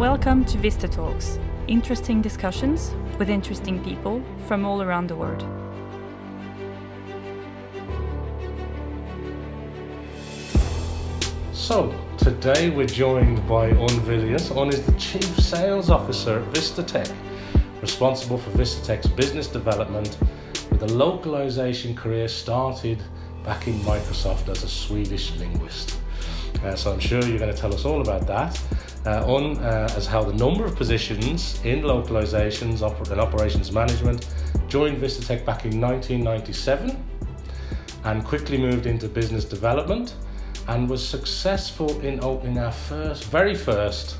Welcome to Vista Talks, interesting discussions with interesting people from all around the world. So, today we're joined by On Villiers. On is the Chief Sales Officer at Vistatec, responsible for Vistatec's business development with a localization career started back in Microsoft as a Swedish linguist. Uh, so, I'm sure you're going to tell us all about that. Uh, Un uh, has held a number of positions in localizations oper- and operations management, joined Vistatec back in 1997 and quickly moved into business development and was successful in opening our first, very first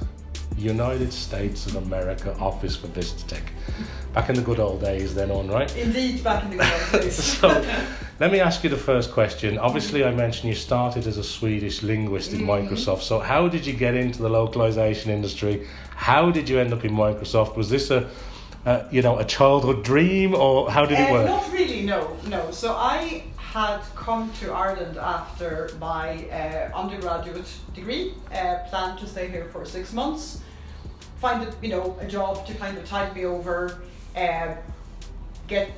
United States of America office for Vistatec. Back in the good old days, then on, right? Indeed, back in the good old days. So, let me ask you the first question. Obviously, I mentioned you started as a Swedish linguist in Microsoft. So, how did you get into the localization industry? How did you end up in Microsoft? Was this a, uh, you know, a childhood dream, or how did it Uh, work? Not really, no, no. So I had come to Ireland after my uh, undergraduate degree, uh, planned to stay here for six months, find a, you know a job to kind of tide me over, uh, get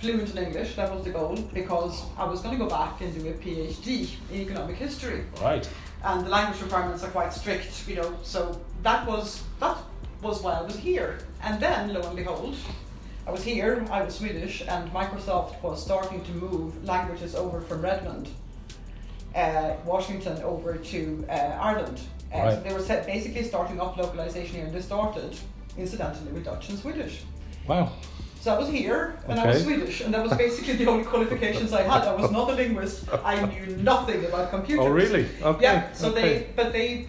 fluent in English. That was the goal because I was going to go back and do a PhD in economic history. Right. and the language requirements are quite strict, you know. So that was that was why I was here. And then, lo and behold, I was here. I was Swedish, and Microsoft was starting to move languages over from Redmond, uh, Washington, over to uh, Ireland. Uh, So they were set, basically starting up localization here, and they started, incidentally, with Dutch and Swedish. Wow. So I was here and I was Swedish, and that was basically the only qualifications I had. I was not a linguist. I knew nothing about computers. Oh, really? Okay. Yeah. So okay. they, but they,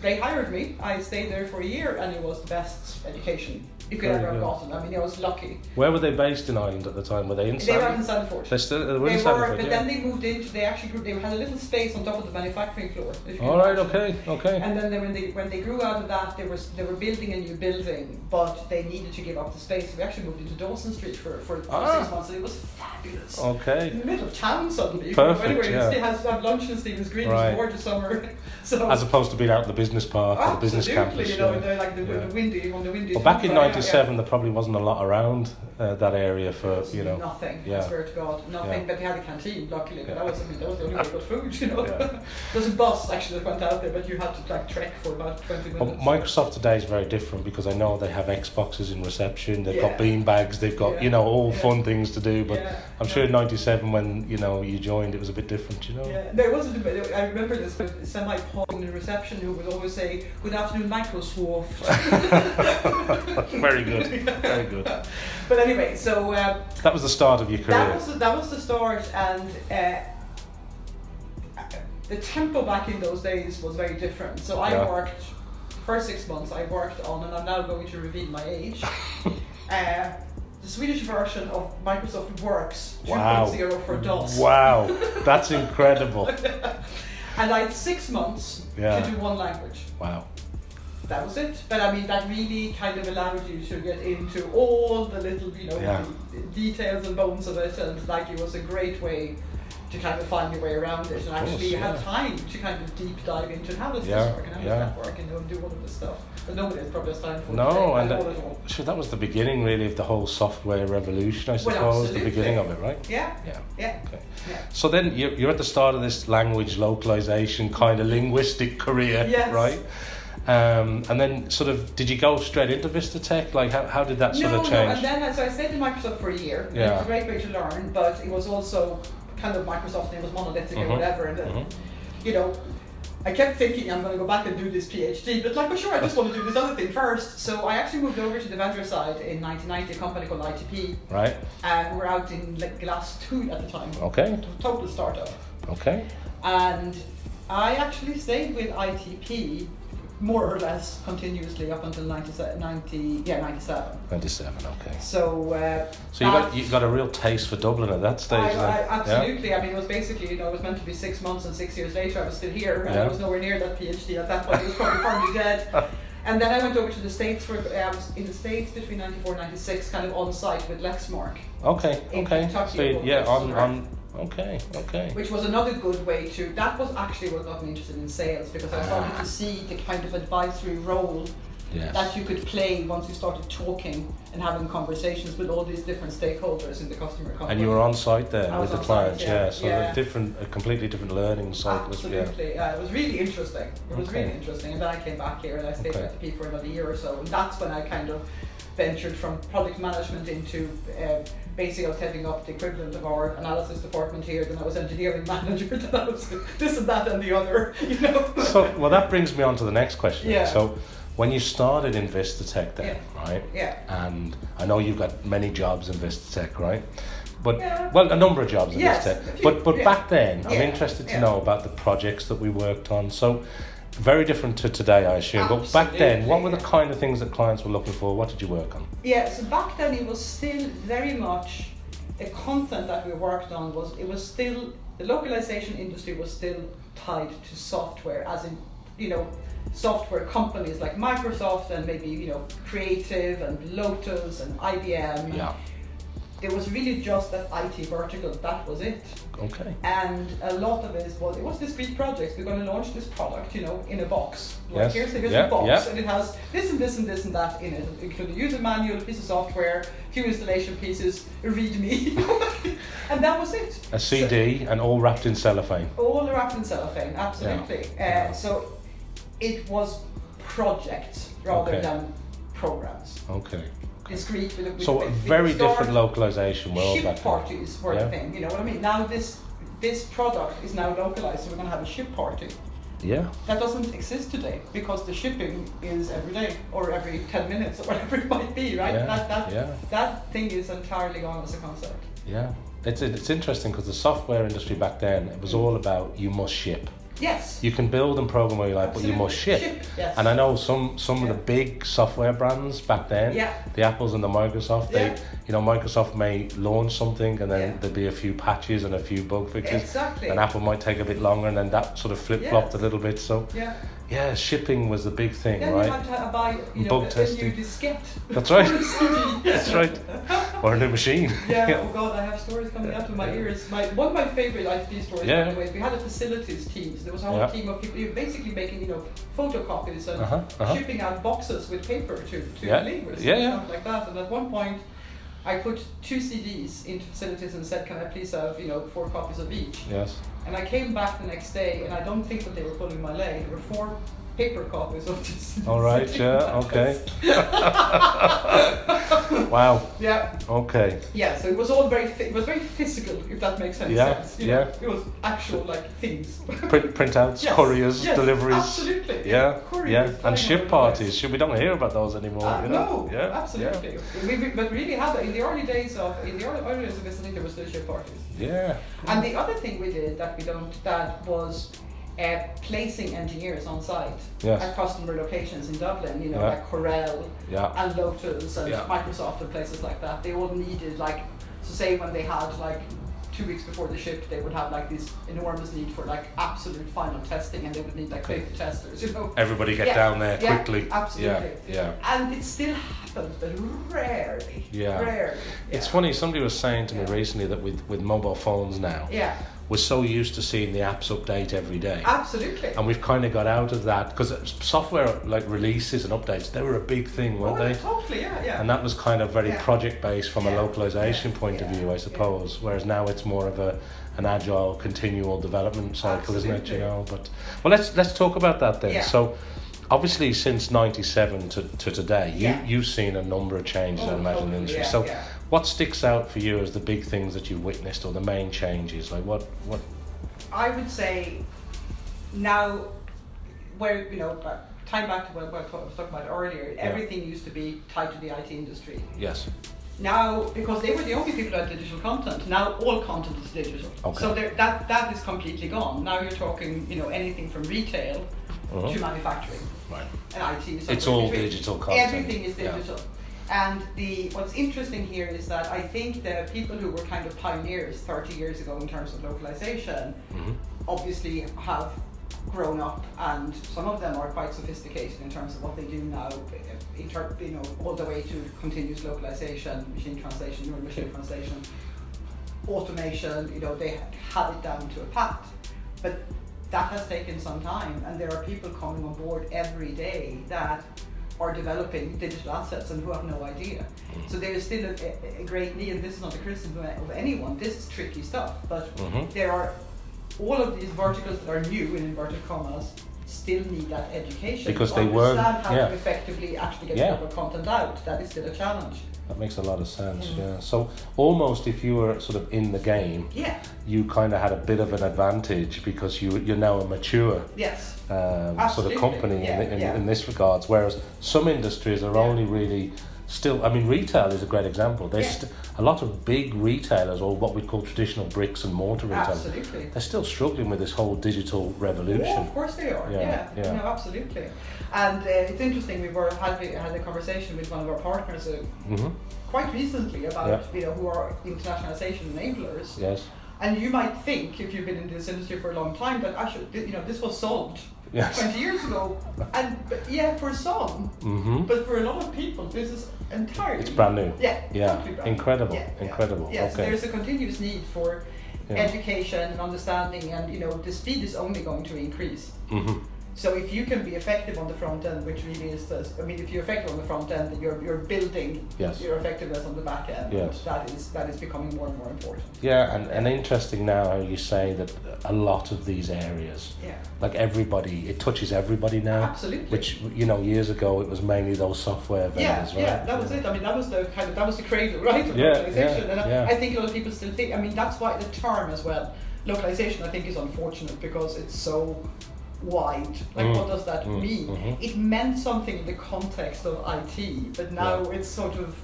they hired me. I stayed there for a year, and it was the best education you could ever have gotten. I mean, I was lucky. Where were they based in Ireland at the time? Were they in They were Sandyford? in Sandyford. They still they were They in were, but yeah. then they moved into. They actually grew, they had a little space on top of the manufacturing floor. you All right. imagine. Okay. Okay. And then they, when they when they grew out of that, they were they were building a new building, but they needed to give up the space. We actually moved into Dawson Street for, for, for Ah. six months, and it was fabulous. Okay. In the middle of town suddenly. Perfect, Anyway, yeah. you still have, have lunch in Stephen's Green, Right. it's gorgeous summer. so As opposed to being out in the business park or the business absolutely, campus. you know, yeah. like the, Yeah. the windy on the windy. Well, back in yeah, yeah. '97, there probably wasn't a lot around uh, that area for you know. nothing. I yeah. swear to God, nothing. Yeah. But they had a canteen, luckily. But Yeah. that was, I mean, that was the only way to get food. You know, Yeah. there's a bus actually that went out there, but you had to like trek for about twenty But minutes. Microsoft today is very different because I know they have Xboxes in reception, they've got bean bags, they've got you know all fun things to do. But. I'm sure in '97 when you know you joined, it was a bit different, you know. Yeah, there was a debate. I remember this semi Paul in the reception who would always say, "Good afternoon, Microsoft." very good, very good. But anyway, so um, That was the start of your career. that was that was the start, and uh, the tempo back in those days was very different. So I Yeah. worked first six months. I worked on, and I'm now going to reveal my age. uh, the Swedish version of Microsoft Works 2.0 Wow. for DOS. Wow, that's incredible. And I had six months Yeah. to do one language. Wow. That was it. But I mean, that really kind of allowed you to get into all the little, you know, Yeah. details and bones of it, and like it was a great way to kind of find your way around it. And course, actually, you had time to kind of deep dive into how does Yeah, this work and how yeah. does that work, and you know, do all of this stuff. But nobody has probably has time for No. And that-. Sure, that was the beginning really of the whole software revolution, I suppose. the beginning of it, right? Yeah, Yeah. yeah, Okay. yeah. So then you're, you're at the start of this language localization kind of linguistic career, Yes. right? Um, and then sort of, did you go straight into Vistatec? Like, how, how did that sort no, of no, change? and then so I stayed in Microsoft for a year. and It was a great way to learn, but it was also kind of Microsoft and it was monolithic Mhm, or whatever. And then, mhm. you know, I kept thinking I'm going to go back and do this PhD, but like, well, sure, I just want to do this other thing first. So I actually moved over to the venture side in 1990, a company called ITP, Right? and we're out in like Glass 2 at the time. Okay. Total startup. Okay. And I actually stayed with ITP more or less continuously up until 97, 90, yeah, 97. 97, okay. So, uh, So you got, you got a real taste for Dublin at that stage I? I, yeah? absolutely. I mean, it was basically, you know, it was meant to be six months, and six years later, I was still here, and Yeah. I was nowhere near that PhD at that point. It was probably firmly dead. And then I went over to the States for, I was in the States between 94 and 96, kind of on site with Lexmark, Okay, okay. So, yeah, on, on, okay, okay. which was another good way to, that was actually what got me interested in sales because I ah. started to see the kind of advisory role Yes. that you could play once you started talking and having conversations with all these different stakeholders in the customer company. And you were on site there I with the site, clients, yeah, yeah. So yeah. a different, a completely different learning cycle. Yeah. Absolutely, yeah. It was really interesting. It was Okay. really interesting. And then I came back here and I stayed Okay. at the P for another year or so. And that's when I kind of ventured from product management into uh, basically I was heading up the equivalent of our analysis department here. Then I was engineering manager. Then I was this and that and the other. You know. So, well, that brings me on to the next question. Yeah. So, when you started in Vistatec, then, right? Yeah. And I know you've got many jobs in Vistatec, right? But Yeah. well, a number of jobs in Yes, Vistatec. But but yeah. back then, I'm interested to yeah. know about the projects that we worked on. So. Very different to today, I assume. Absolutely. But back then, what were the kind of things that clients were looking for? What did you work on? Yeah, so back then it was still very much the content that we worked on was it was still the localization industry was still tied to software, as in you know software companies like Microsoft and maybe you know Creative and Lotus and IBM. Yeah. It was really just that IT vertical. That was it. Okay. And a lot of it was it was discrete projects. We're going to launch this product, you know, in a box. Like Yes, here's, here's yeah, a box, yeah. and it has this and this and this and that in it, including a user manual, a piece of software, a few installation pieces, a README, and that was it. A CD and all wrapped in cellophane. All wrapped in cellophane, absolutely. Yeah. Uh, so it was projects rather Okay. than programs. Okay. Discrete with a with, So with, a very different localization world ship parties were Yeah. the thing. You know what I mean? Now this this product is now localized, so we're going to have a ship party. Yeah. That doesn't exist today because the shipping is every day or every ten minutes or whatever it might be, right? Yeah, That that yeah. that thing is entirely gone as a concept. Yeah, it's it's interesting because the software industry back then it was all about you must ship. Yes. You can build and program where you like, but you must ship. Ship, yes. And I know some some of the big software brands back then, Yeah. the Apples and the Microsoft, they Yeah. you know Microsoft may launch something and then Yeah. there'd be a few patches and a few bug fixes. Exactly. And Apple might take a bit longer, and then that sort of flip flopped a little bit. So Yeah. yeah, shipping was the big thing, right? you had to buy you know, Bug a, a testing. new diskette. That's right. A. That's right. Or a new machine. Yeah, oh god, I have stories coming out of my ears. My one of my favorite IT stories, Yeah. by the way, is we had a facilities team. So there was a whole team of people basically making, you know, photocopies and Uh-huh, uh-huh. shipping out boxes with paper to, to Yeah. believers Yeah, and yeah. stuff like that. And at one point I put two CDs into facilities and said, Can I please have, you know, four copies of each? Yes. And I came back the next day and I don't think that they were pulling my leg. There were four paper copies of this. All right. Yeah. Okay. wow. Yeah. Okay. Yeah, so it was all very it was very physical, if that makes any Yeah, sense. you yeah. know? It was actual like things. Print printouts, Yes, couriers, yes, deliveries. Absolutely. Yeah, Couriers yeah, and ship parties. Should we don't hear about those anymore? Uh, you know? no, yeah, absolutely. We, we, but really had in the early days of in the early, early days of visiting there was still ship parties. Yeah. yeah. And the other thing we did that we don't that was uh, placing engineers on site Yes. at customer locations in Dublin. You know, Yeah. like Corel Yeah. and Lotus and Yeah. Microsoft and places like that. They all needed like so say when they had like two weeks before the ship, they would have like this enormous need for like absolute final testing, and they would need like Okay. 50 testers. You know. Everybody get Yeah, down there yeah, quickly. absolutely. Yeah. Yeah. And it still happens, but rarely. Yeah. Rarely. It's funny. Somebody was saying to me recently that with with mobile phones now, Yeah, we're so used to seeing the apps update every day. absolutely. and we've kind of got out of that because software like releases and updates they were a big thing weren't oh, they Totally, yeah, yeah. and that was kind of very Yeah. project based from a localization Yeah. point of view I Yeah. suppose whereas now it's more of a an agile continual development cycle isn't it you know but well let's let's talk about that then Yeah. so obviously since 97 to, to today you Yeah. you've seen a number of changes oh, I Oh, imagine in the totally, industry yeah, so yeah. What sticks out for you as the big things that you've witnessed or the main changes like what what I would say now, where you know, time back to what, what I was talking about earlier, Yeah. everything used to be tied to the IT industry. yes Now, because they were the only people that had digital content, now all content is digital. Okay. So that that is completely gone. Now you're talking, you know, anything from retail Uh-huh. to manufacturing right and IT. is It's all between. digital content, Everything is yeah. And the what's interesting here is that I think the people who were kind of pioneers 30 years ago in terms of localization Mhm. obviously have grown up and some of them are quite sophisticated in terms of what they do now you know all the way to continuous localization machine translation neural machine translation automation you know they have it down to a pat but that has taken some time and there are people coming on board every day that are developing digital assets and who have no idea. So there is still a, a great need, and this is not a criticism of anyone. This is tricky stuff, but Mhm. there are all of these verticals that are new in inverted commas still need that education Because they weren't- understand how yeah. to effectively actually get Yeah. global content out. That is still a challenge. That makes a lot of sense. Mm. Yeah. So almost if you were sort of in the game, Yeah. you kind of had a bit of an advantage because you you're now a mature Yes. um, sort of company yeah, in, in, yeah. in this regards. Whereas some industries are Yeah. only really still. I mean, retail is a great example. There's st- a lot of big retailers, or what we call traditional bricks and mortar retailers. Absolutely. They're still struggling with this whole digital revolution. Yeah, of course they are. Yeah, Yeah, yeah. No, absolutely. And uh, it's interesting. We were had we had a conversation with one of our partners uh, hmm quite recently about Yeah. you know who are internationalization enablers. Yes. And you might think, if you've been in this industry for a long time, that actually you know this was solved Yes. 20 years ago. And but yeah, for some, mm-hmm. but for a lot of people, this is entirely It's brand new. Yeah, Yeah, totally brand new. incredible, Yeah, yeah. incredible. Yeah, so okay. there's a continuous need for Yeah. education and understanding, and you know the speed is only going to increase. hmm So if you can be effective on the front end, which really is the, I mean, if you're effective on the front end, you're, you're building Yes. your effectiveness on the back end. Yes. That is that is becoming more and more important. Yeah, and, and interesting now how you say that a lot of these areas, Yeah. like everybody, it touches everybody now. Absolutely. Which you know, years ago it was mainly those software Yeah, vendors, right? yeah, that was it. I mean, that was the kind of that was the cradle, right, of Yeah, localization. yeah, and I, yeah. I think a lot of people still think. I mean, that's why the term as well, localization. I think is unfortunate because it's so wide. Like, Mm, what does that mm, mean? mhm. It meant something in the context of IT, but now it's sort of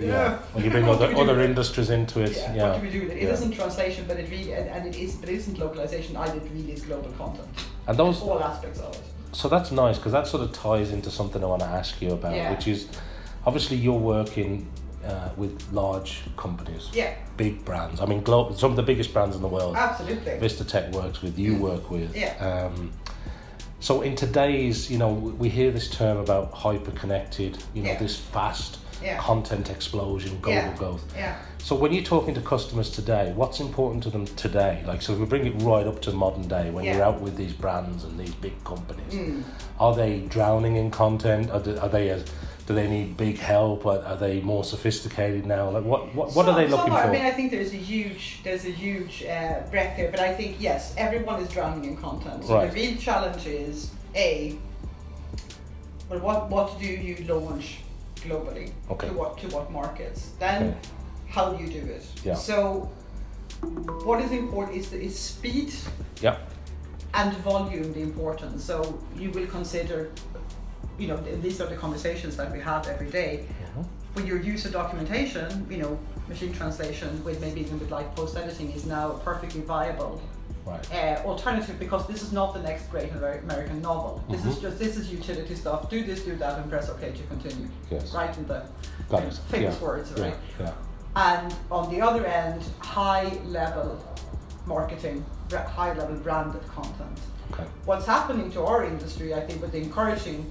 Yeah. When you bring other other industries into it, Yeah, yeah. what do we do with it? Yeah. isn't translation, but it really and, and it is, but it isn't localization either. It really is global content. And those, all aspects of it. so that's nice because that sort of ties into something I want to ask you about, Yeah. which is obviously you're working uh, with large companies, Yeah, big brands. I mean, glo- some of the biggest brands in the world. absolutely. Vistatec works with, you Mm. work with. Yeah. Um, so in today's, you know, we hear this term about hyper connected, you know, Yeah. this fast Yeah. content explosion, global Yeah. growth. Yeah. So when you're talking to customers today, what's important to them today? Like, so if we bring it right up to modern day, when you're out with these brands and these big companies, Mm. are they drowning in content? Are they, are they as, do they need big help? Are, are they more sophisticated now? Like, what what, what are they looking somewhat. for? I mean, I think there's a huge, there's a huge uh, breadth here, but I think yes, everyone is drowning in content. So Right. the real challenge is a, well, what what do you launch globally? Okay. To what to what markets? Then, Okay. how do you do it? Yeah. So, what is important is the, is speed yeah. and volume the importance. So you will consider, you know, these are the conversations that we have every day. Mhm. When your user documentation, you know, machine translation with maybe even with like post editing is now a perfectly viable Right. uh, alternative because this is not the next great American novel. This is Mhm. just this is utility stuff. Do this, do that, and press OK to continue. Yes. Right in the Got it. famous Yeah. words, right? Yeah. And on the other end, high level marketing, high level branded content Okay. what's happening to our industry, I think, with the encouraging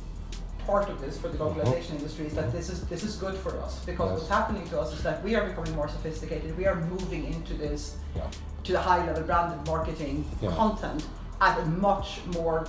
part of this for the Mm-hmm. localization industry is that this is this is good for us because Yes. what's happening to us is that we are becoming more sophisticated. We are moving into this Yeah. to the high level branded marketing Yeah. content at a much more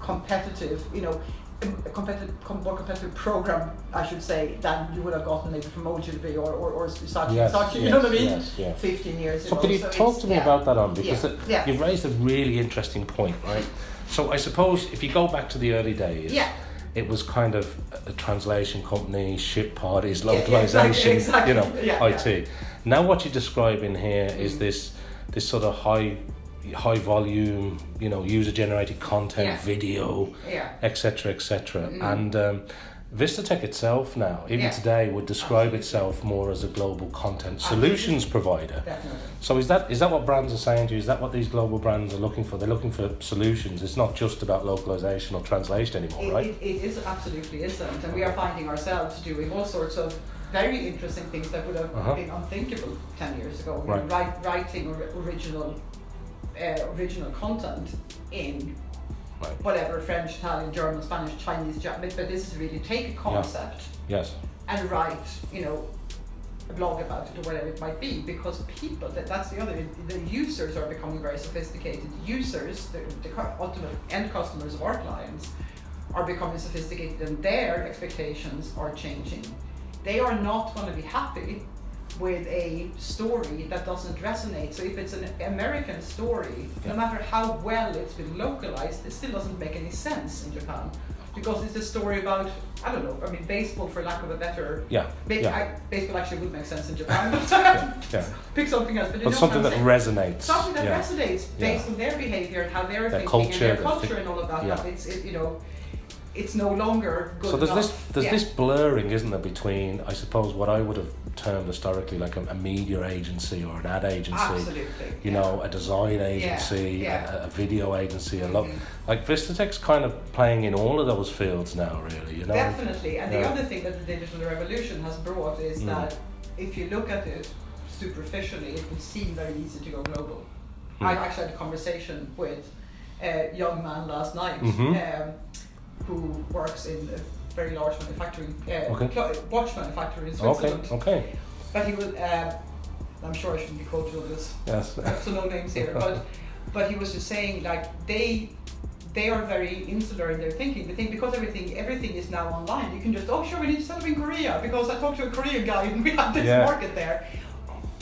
competitive, you know, a competitive, com- more competitive program, I should say, than you would have gotten maybe from Ogilvy or or, or Saatchi, Yes, Saatchi, you yes, know what I mean? yes, yeah. 15 years So ago. can you talk to me yeah. about that on because Yeah, yeah. you've raised a really interesting point, right? So I suppose if you go back to the early days, Yeah. It was kind of a translation company, ship parties, Yeah, yeah, exactly, localization, exactly. you know, Yeah, IT. Now what you're describing here is Mm. this this sort of high high volume, you know, user generated content, video, Yeah. etc., etc. Mm. And um, Vistatec itself now, even Yeah. today, would describe itself more as a global content solutions provider. Definitely. So is that is that what brands are saying to you? Is that what these global brands are looking for? They're looking for solutions. It's not just about localization or translation anymore, It, right? it, it is absolutely isn't, and we are finding ourselves doing all sorts of very interesting things that would have Uh-huh. been unthinkable ten years ago. Right. write, writing or, original, uh, original content in Right. whatever French, Italian, German, Spanish, Chinese, Japanese. But this is really take a concept Yes. and write, you know, a blog about it or whatever it might be, because people, that, that's the other, the users are becoming very sophisticated. Users, the, the ultimate end customers of our clients, are becoming sophisticated and their expectations are changing. They are not going to be happy with a story that doesn't resonate. So if it's an American story, Yeah. no matter how well it's been localized, it still doesn't make any sense in Japan. Because it's a story about, I don't know, I mean, baseball for lack of a better. Yeah. Maybe yeah. I, baseball actually would make sense in Japan, but yeah. pick something else. But, But something that resonates. something that yeah. resonates Yeah. based on their behavior and how they're Their thinking culture, and their culture thi- and all of that. yeah. It's it, you know, it's no longer good So there's this there's Yeah. this blurring, isn't there, between I suppose what I would have termed historically like a, a media agency or an ad agency, Absolutely. you yeah. know, a design agency, yeah. A, a video agency, a lot Mhm. like Vistatec's kind of playing in all of those fields now, really. You know. Definitely. And the other thing that the digital revolution has brought is Mm. that if you look at it superficially, it would seem very easy to go global. Mm. I actually had a conversation with a young man last night Mhm. um, who works in a very large manufacturing uh, Okay. clo- watch manufacturer in Okay. Switzerland. Okay. But he was, uh, I'm sure I shouldn't be quoted on this, Yes. so no names here. But but he was just saying like they they are very insular in their thinking. They think because everything everything is now online, you can just oh sure we need to set up in Korea because I talked to a Korean guy and we have this Yeah. market there.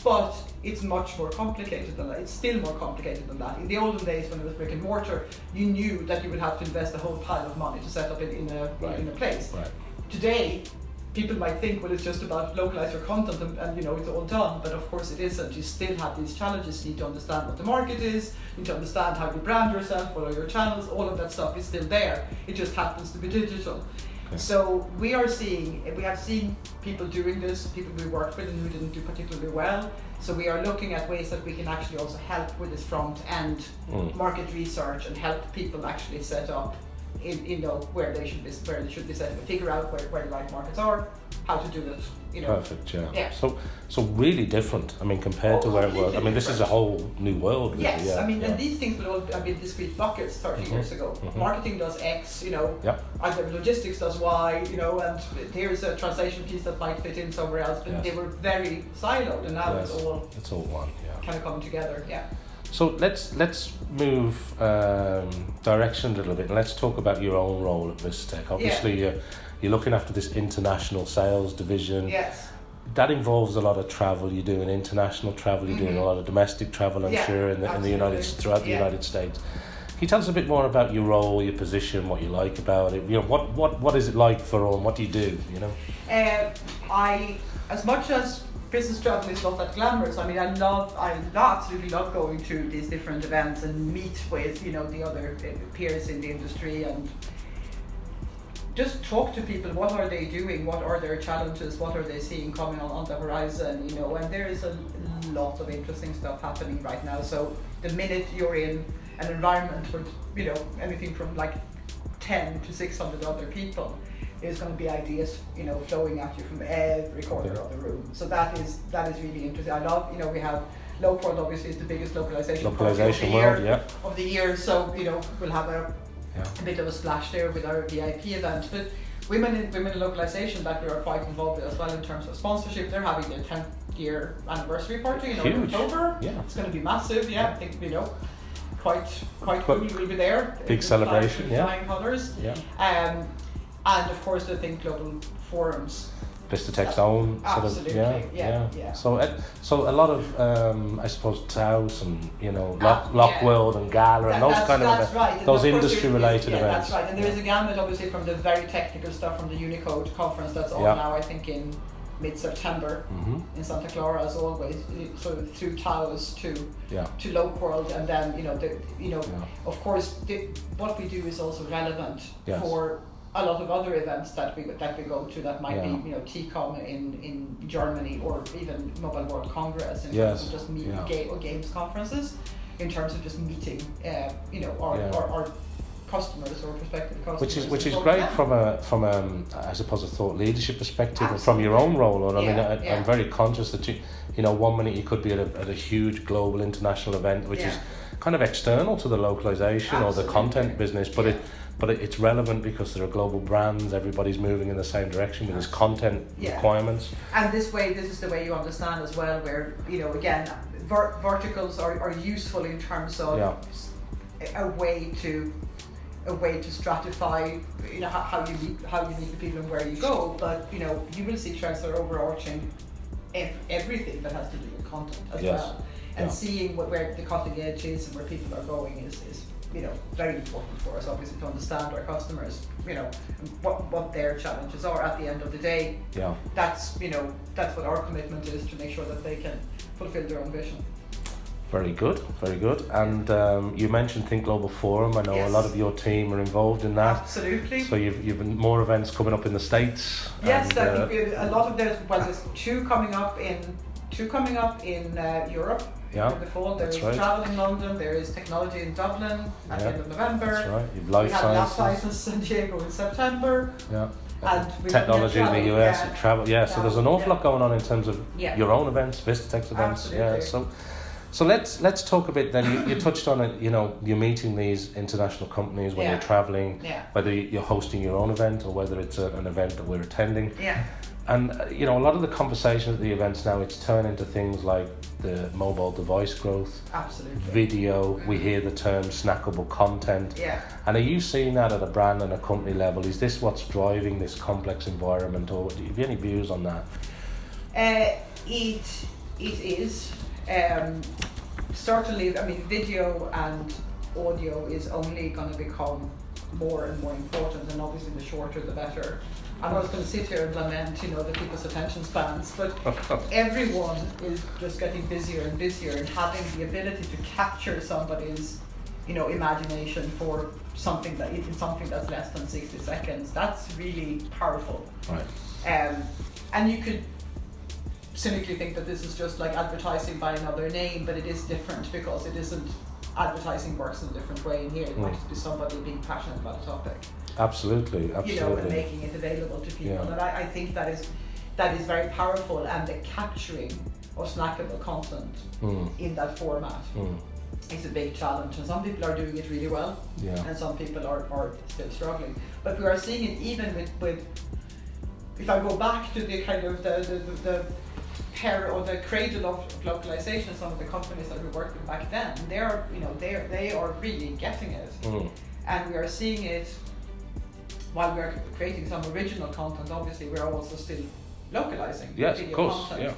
But it's much more complicated than that. It's still more complicated than that. In the olden days, when it was brick and mortar, you knew that you would have to invest a whole pile of money to set up it in a Right. in a place Right. today people might think well it's just about localize your content and, and you know it's all done but of course it isn't you still have these challenges you need to understand what the market is you need to understand how you brand yourself what are your channels all of that stuff is still there it just happens to be digital Okay. so we are seeing we have seen people doing this people we worked with and who didn't do particularly well so we are looking at ways that we can actually also help with this front end Mm. market research and help people actually set up in, you know where they should be where they should be set up, figure out where, where the right markets are, how to do that. you know. Perfect. Yeah. Yeah. So so really different. I mean, compared to Oh, where it was. I mean, this is a whole new world. Really. Yes, Yeah. I mean, yeah. and these things will all have been discrete buckets 30 Mhm, years ago. mhm. Marketing does X, you know, Yep. either logistics does Y, you know, and here's a translation piece that might fit in somewhere else, but Yes. they were very siloed, and now Yes. it's all It's all one. Yeah. kind of coming together. Yeah. So let's let's move um, direction a little bit and let's talk about your own role at Vistech. Obviously, you're, you're looking after this international sales division. Yes. That involves a lot of travel. You're doing international travel. You're doing a lot of domestic travel. I'm Yeah, sure in the, in the United throughout the Yeah. United States. Can you tell us a bit more about your role, your position, what you like about it? You know, what what what is it like for all? and What do you do? You know. Uh, I, as much as business travel is not that glamorous, I mean, I love, I absolutely love going to these different events and meet with, you know, the other uh, peers in the industry and just talk to people. What are they doing? What are their challenges? What are they seeing coming on, on the horizon? You know, and there is a lot of interesting stuff happening right now. So the minute you're in an environment with, you know, anything from like 10 to 600 other people, there's going to be ideas, you know, flowing at you from every corner Yeah. of the room. So that is that is really interesting. I love, you know, we have Lowport obviously is the biggest localization party of the world, year, yeah. of the year. So you know, we'll have a Yeah. a bit of a splash there with our VIP event. But women in women in localization that we are quite involved with as well in terms of sponsorship. They're having their 10th year anniversary party in Huge. October. Yeah. It's going to be massive. Yeah, I think you know, quite quite cool. We'll be there. big celebration, flying, yeah. Flying colours. Yeah. Um, and of course the Think Global forums. Vistatec's own sort of Absolutely, yeah, yeah, yeah. So uh, so a lot of um, I suppose TAUS and you know Lock, Ah, Lock yeah. World and Gala and those kind of right. Those industry related yeah, events. That's right. And there is a gamut obviously from the very technical stuff from the Unicode conference that's on Yeah. now I think in mid September hmm in Santa Clara as always, sort of through TAUS to Yeah. to Low World and then you know the you know Yeah. of course the, what we do is also relevant Yes. for a lot of other events that we that we go to that might Yeah. be you know tekom in, in Germany or even Mobile World Congress in Yes. terms of just meet, Yeah. ga- or games conferences in terms of just meeting uh, you know our, Yeah. our, our customers or prospective customers Which is which is great them. from a from um I suppose a thought leadership perspective and from your own role. And I mean I. I'm very conscious that you you know one minute you could be at a, at a huge global international event which is kind of external to the localization or the content business, but it. But it, it's relevant because there are global brands. Everybody's moving in the same direction with its content Yeah. requirements. And this way, this is the way you understand as well, where, you know, again, ver- verticals are, are useful in terms of Yeah. a way to a way to stratify, you know, how, how you meet how you meet the people and where you go. But you know, you will see trends that are overarching ev- everything that has to do with content as Yes. well. And Yeah. seeing what, where the cutting edge is and where people are going is, is you know very important for us obviously to understand our customers you know what what their challenges are at the end of the day Yeah. that's you know that's what our commitment is to make sure that they can fulfill their own vision Very good, very good. And um, you mentioned Think Global Forum. I know a lot of your team are involved in that. absolutely So you've you've more events coming up in the states. yes and, uh, a lot of there's well there's two coming up in two coming up in uh, Europe Yeah, in the fall there's that's right. travel in London there is technology in Dublin at the end of November That's right. You've we life sciences. Sciences San Diego in September Yeah. And we- technology in the US, yeah. and travel. Yeah, so there's an awful lot going on in terms of your own events, Vistatec's events. Yeah, so so let's let's talk a bit. Then you, you touched on it. You know, you're meeting these international companies when Yeah. you're traveling. yeah Whether you're hosting your own event or whether it's a, an event that we're attending, yeah and uh, you know a lot of the conversations at the events now it's turned into things like the mobile device growth, absolutely video. We hear the term snackable content. yeah And are you seeing that at a brand and a company level? Is this what's driving this complex environment, or do you have any views on that? Uh, it it is um, certainly. I mean, video and audio is only going to become more and more important, and obviously the shorter the better. I'm not going to sit here and lament, you know, the people's attention spans, but everyone is just getting busier and busier, and having the ability to capture somebody's, you know, imagination for something that in something that's less than sixty seconds. That's really powerful. Right. Um, and you could cynically think that this is just like advertising by another name, but it is different because it isn't advertising works in a different way in here. It might just be somebody being passionate about a topic, Absolutely, you know, and making it available to people. Yeah. And I, I think that is that is very powerful and the capturing of snackable content Mm, in that format mm, is a big challenge. And some people are doing it really well yeah. and some people are, are still struggling. But we are seeing it even with, with if I go back to the kind of the, the, the, the pair or the cradle of localization, some of the companies that we worked with back then, they're you know they are they are really getting it, Mm, and we are seeing it while we are creating some original content. Obviously, we are also still localizing Yes, of video course. content. Yeah.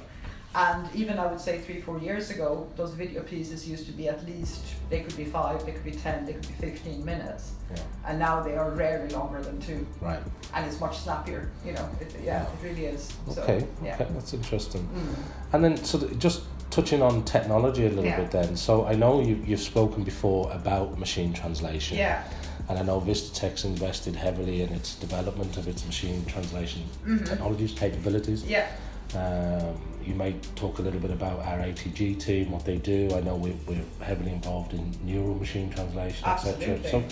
And even I would say three, four years ago, those video pieces used to be at least, they could be five, they could be 10, they could be 15 minutes. Yeah. And now they are rarely longer than two. Right. And it's much snappier, you know, it, yeah, it really is. So, Okay. yeah. Okay. That's interesting. Mm. And then, so just touching on technology a little Yeah. bit. Then, so I know you you've spoken before about machine translation. Yeah. And I know Vistatec's invested heavily in its development of its machine translation Mhm. technologies capabilities. Yeah. Um, you may talk a little bit about our ATG team, what they do. I know we, we're heavily involved in neural machine translation, etc. So,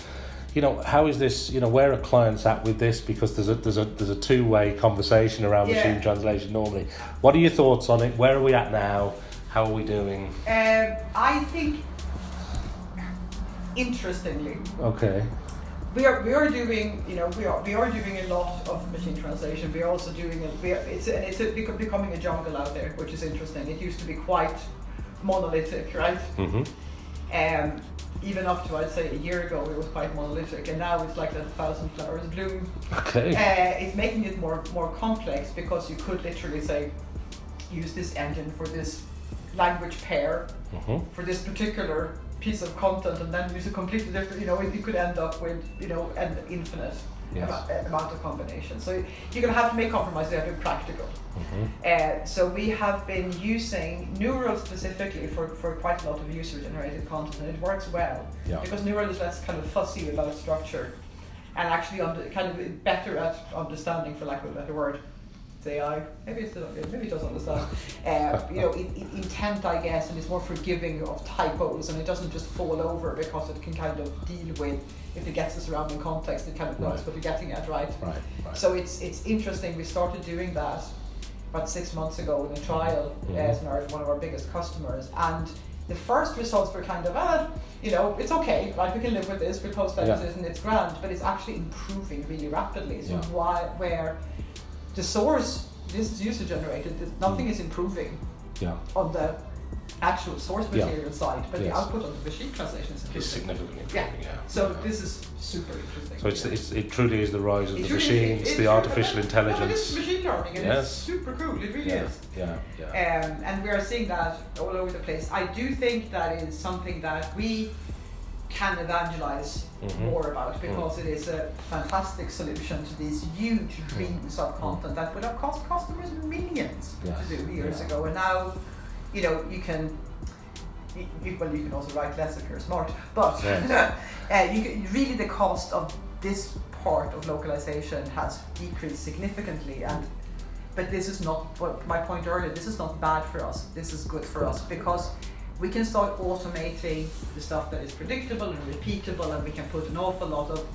you know, how is this? You know, where are clients at with this? Because there's a there's a there's a two way conversation around Yeah. machine translation normally. What are your thoughts on it? Where are we at now? How are we doing? Um, I think, interestingly, Okay. we are we are doing you know we are we are doing a lot of machine translation. We are also doing it. We are, it's and it's a, becoming a jungle out there, which is interesting. It used to be quite monolithic, right? Mm-hmm. Um, even up to I'd say a year ago, it was quite monolithic, and now it's like a thousand flowers bloom. Okay. Uh, it's making it more more complex because you could literally say, use this engine for this language pair Mm-hmm. for this particular piece of content, and then use a completely different. You know, you could end up with you know an infinite Yes. amo- amount of combinations. So you're gonna have to make compromises. You have to be practical. Mm-hmm. Uh, so we have been using Neural specifically for, for quite a lot of user-generated content, and it works well Yeah. because Neural is less kind of fussy about structure, and actually under, kind of better at understanding, for lack of a better word. It's AI. Maybe it's maybe it doesn't understand. Uh, you know, in, in, intent, I guess, and it's more forgiving of typos, and it doesn't just fall over because it can kind of deal with if it gets the surrounding context, it kind of knows Right. what you're getting at, right? Right. Right. So it's it's interesting. We started doing that about six months ago in a trial Mhm. as one of our- one of our biggest customers, and the first results were kind of ah, you know, it's okay, right? We can live with this. We post that Yeah. and it's grand, but it's actually improving really rapidly. So Yeah. why where the source this is user generated, nothing Mm. is improving yeah. on the actual source Yeah. material side, but the output on the machine translation is improving. significantly improving, yeah. So yeah. this is super interesting. So it's, it's, it truly is the rise of It the machines, it's the artificial No, it is intelligence. machine learning, and Yes. it's super cool. It really Yeah, is. yeah, yeah. Um, and we are seeing that all over the place. I do think that is something that we can evangelize Mhm. more about because it is a fantastic solution to these huge reams of content that would have cost customers millions Yes, to do years yeah. ago. And now, you know, you can. You, you- well, you can also write less if you're smart, but Yes. uh, you can, really the cost of this part of localization has decreased significantly, and but this is not what my point earlier. This is not bad for us. This is good for us because we can start automating the stuff that is predictable and repeatable, and we can put an awful lot of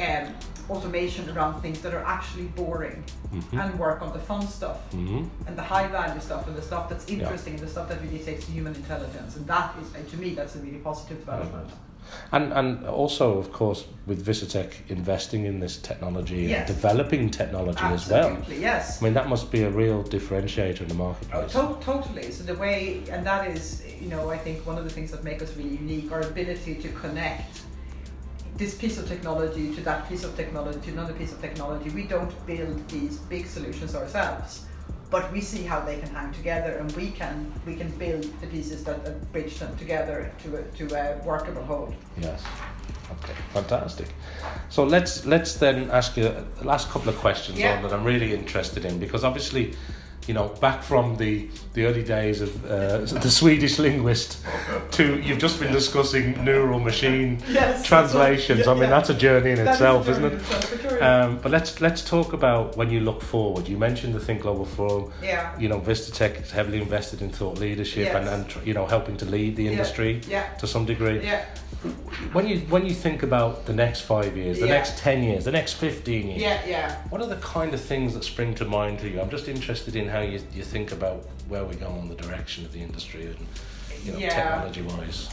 um, automation around things that are actually boring Mhm. and work on the fun stuff hmm and the high value stuff and the stuff that's interesting and the stuff that really takes human intelligence. And that is, to me, that's a really positive development. And and also, of course, with Vistatec investing in this technology and developing technology as well. Absolutely, yes. I mean, that must be a real differentiator in the Oh, marketplace. to- totally. So the way, and that is, you know, I think one of the things that make us really unique, our ability to connect this piece of technology to that piece of technology to another piece of technology. We don't build these big solutions ourselves, but we see how they can hang together, and we can we can build the pieces that, that bridge them together to a, to a workable whole. Yes. Okay. Fantastic. So let's let's then ask you the last couple of questions Yeah. on that I'm really interested in because obviously, you know, back from the the early days of uh, the Swedish linguist to you've just been discussing neural machine Yes. translations. I mean, Yeah. that's a journey in That is itself, a isn't it? itself. Um, but let's let's talk about when you look forward. You mentioned the Think Global Forum. yeah. You know, Vistatec is heavily invested in thought leadership and, Yes. and tr- you know helping to lead the Yeah. industry Yeah. to some degree. Yeah. When you when you think about the next five years, the Yeah. next ten years, the next fifteen years, Yeah. Yeah. what are the kind of things that spring to mind to you? I'm just interested in how you, you think about where we go on the direction of the industry and you know Yeah. technology wise.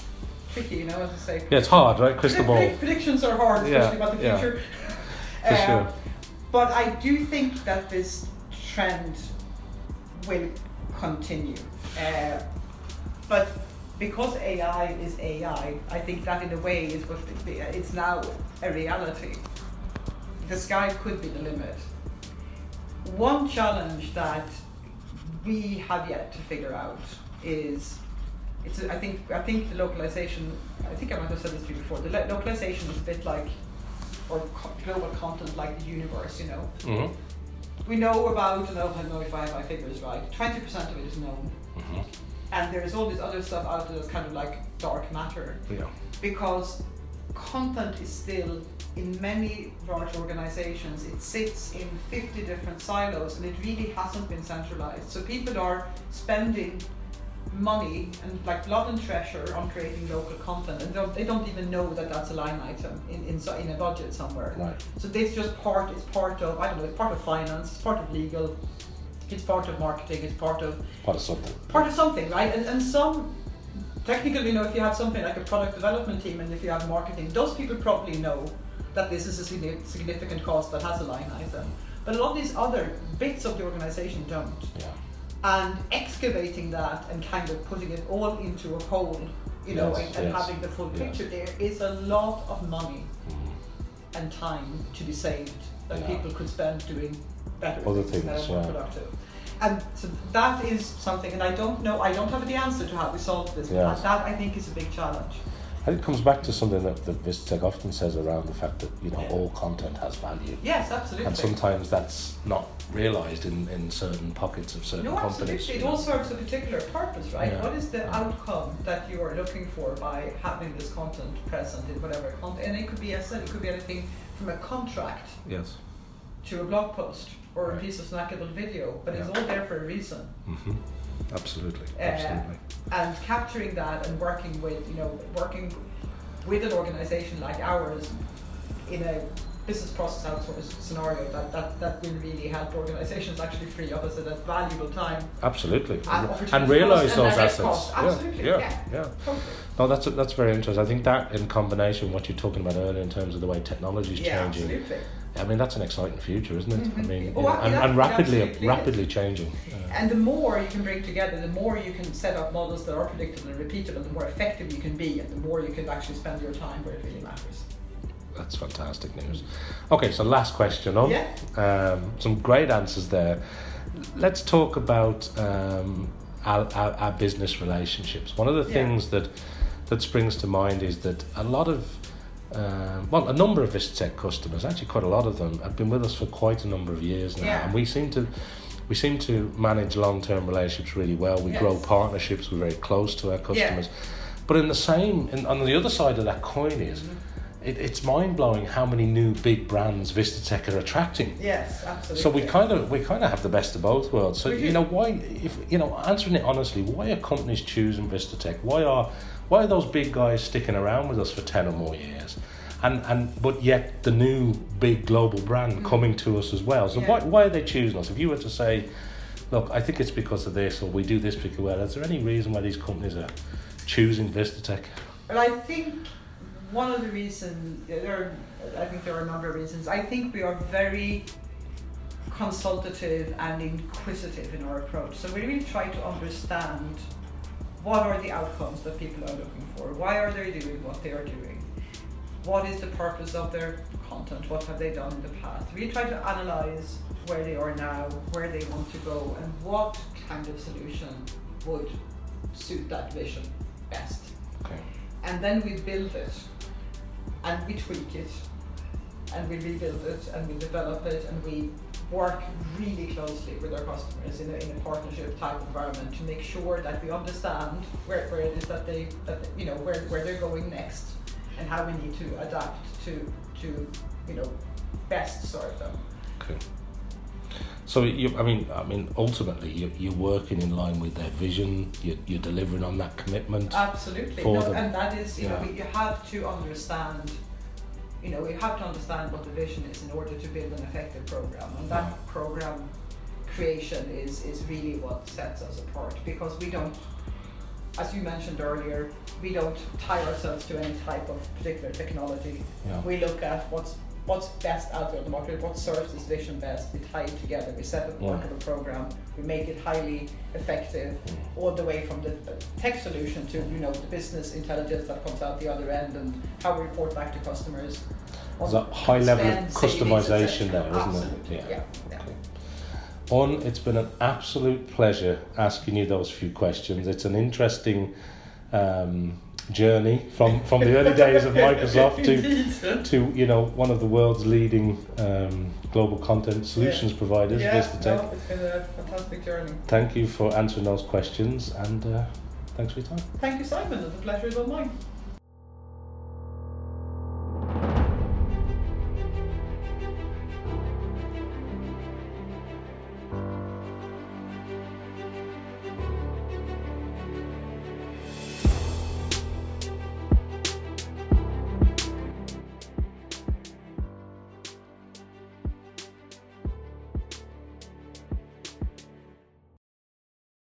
Tricky, you know, as I say. Yeah, it's hard, right? Crystal Predict- ball. predict- Predictions are hard, especially about the future. For Um, sure. But I do think that this trend will continue. Uh, but because AI is AI, I think that in a way is what it's now a reality. The sky could be the limit. One challenge that we have yet to figure out is it's I think I think the localization I think I might have said this to you before the localization is a bit like or co- global content like the universe you know? Hmm we know about and I don't know if I have my figures right? 20% of it is known. Hmm and there's all this other stuff out there that's kind of like dark matter Yeah. because content is still in many large organizations it sits in 50 different silos and it really hasn't been centralized so people are spending money and like blood and treasure on creating local content and don't, they don't even know that that's a line item in, in, in a budget somewhere Right. so this just part is part of I don't know it's part of finance it's part of legal it's part of marketing it's part of Part of something. part of something, right? And, and some technically, you know, if you have something like a product development team and if you have marketing, those people probably know that this is a significant cost that has a line item. But a lot of these other bits of the organization don't. Yeah. And excavating that and kind of putting it all into a whole, you know, Yes, and, and yes, having the full yes. picture, there is a lot of money Mhm. and time to be saved that Yeah. people could spend doing better Other things, that are more yeah. productive. And so that is something, and I don't know, I don't have the answer to how we solve this, Yes. but that I think is a big challenge. And it comes back to something that, that Vistatec often says around the fact that you know Yeah. all content has value, Yes, absolutely. and sometimes that's not realised in, in certain pockets of certain no, companies. absolutely. It all serves a particular purpose, right? Yeah. What is the Yeah. outcome that you are looking for by having this content present in whatever content? And it could be, as said, it could be anything from a contract Yes. To a blog post or a piece of snackable video, but it's all there for a reason. hmm Absolutely. Uh, Absolutely. and capturing that and working with you know working with an organization like ours in a business process outsource scenario that, that, that will really help organizations actually free up as a valuable time Absolutely. and And, realise those assets. cost. Yeah, Absolutely, Yeah. yeah. Yeah. totally No, that's that's very interesting. I think that in combination with what you're talking about earlier in terms of the way technology is yeah changing absolutely I mean, that's an exciting future, isn't it? I Mhm. mean, yeah, and, and rapidly, rapidly changing. Uh, And the more you can bring together, the more you can set up models that are predictable and repeatable, the more effective you can be, and the more you can actually spend your time where it really matters. that's fantastic news. Okay, so last question on. Yeah. Um, some great answers there. Let's talk about um, our, our, our business relationships. One of the Yeah. things that that springs to mind is that a lot of um, well, a number of Vistatec customers, actually quite a lot of them, have been with us for quite a number of years now, Yeah. and we seem to we seem to manage long-term relationships really well. We grow partnerships. We're very close to our Yeah. customers. But in the same, in, on the other side of that coin is, it, it's mind blowing how many new big brands Vistatec are attracting. Yes, absolutely. So we kind of we kind of have the best of both worlds. So you know why if you know answering it honestly, why are companies choosing Vistatec? Why are why are those big guys sticking around with us for ten or more years? And and but yet the new big global brand coming to us as well. So Mm. Yeah. why why are they choosing us? If you were to say, look, I think it's because of this or we do this particularly well, is there any reason why these companies are choosing Vistatec? Well, I think one of the reasons there are, I think there are a number of reasons. I think we are very consultative and inquisitive in our approach. So we really try to understand what are the outcomes that people are looking for. Why are they doing what they are doing? What is the purpose of their content? What have they done in the past? We try to analyze where they are now, where they want to go, and what kind of solution would suit that vision best Okay. and then we build it and we tweak it and we rebuild it and we develop it and we work really closely with our customers in a, in a partnership type environment to make sure that we understand where, where it is that they that you know where, where they're going next and how we need to adapt to to you know best serve them Okay. So you, I mean, I mean, ultimately, you, you're working in line with their vision. You're, you're delivering on that commitment. Absolutely. for No, them. and that is, you know, you have to understand, you know, we have to understand what the vision is in order to build an effective program. And that program creation is, is really what sets us apart because we don't, as you mentioned earlier, we don't tie ourselves to any type of particular technology. Yeah. We look at what's what's best out there in the market, what serves this vision best. We tie it together. We set up Yeah. part of a program. We make it highly effective, all the way from the tech solution to you know the business intelligence that comes out the other end and how we report back to customers. There's a high level of customization there, isn't Absolutely. it? Yeah. yeah. Okay. On, it's been an absolute pleasure asking you those few questions. It's an interesting um, journey from, from the early days of Microsoft to to you know one of the world's leading um, global content solutions providers, Yeah, no, it's been a fantastic journey. Thank you for answering those questions and uh, thanks for your time. Thank you, Simon. The pleasure is all mine.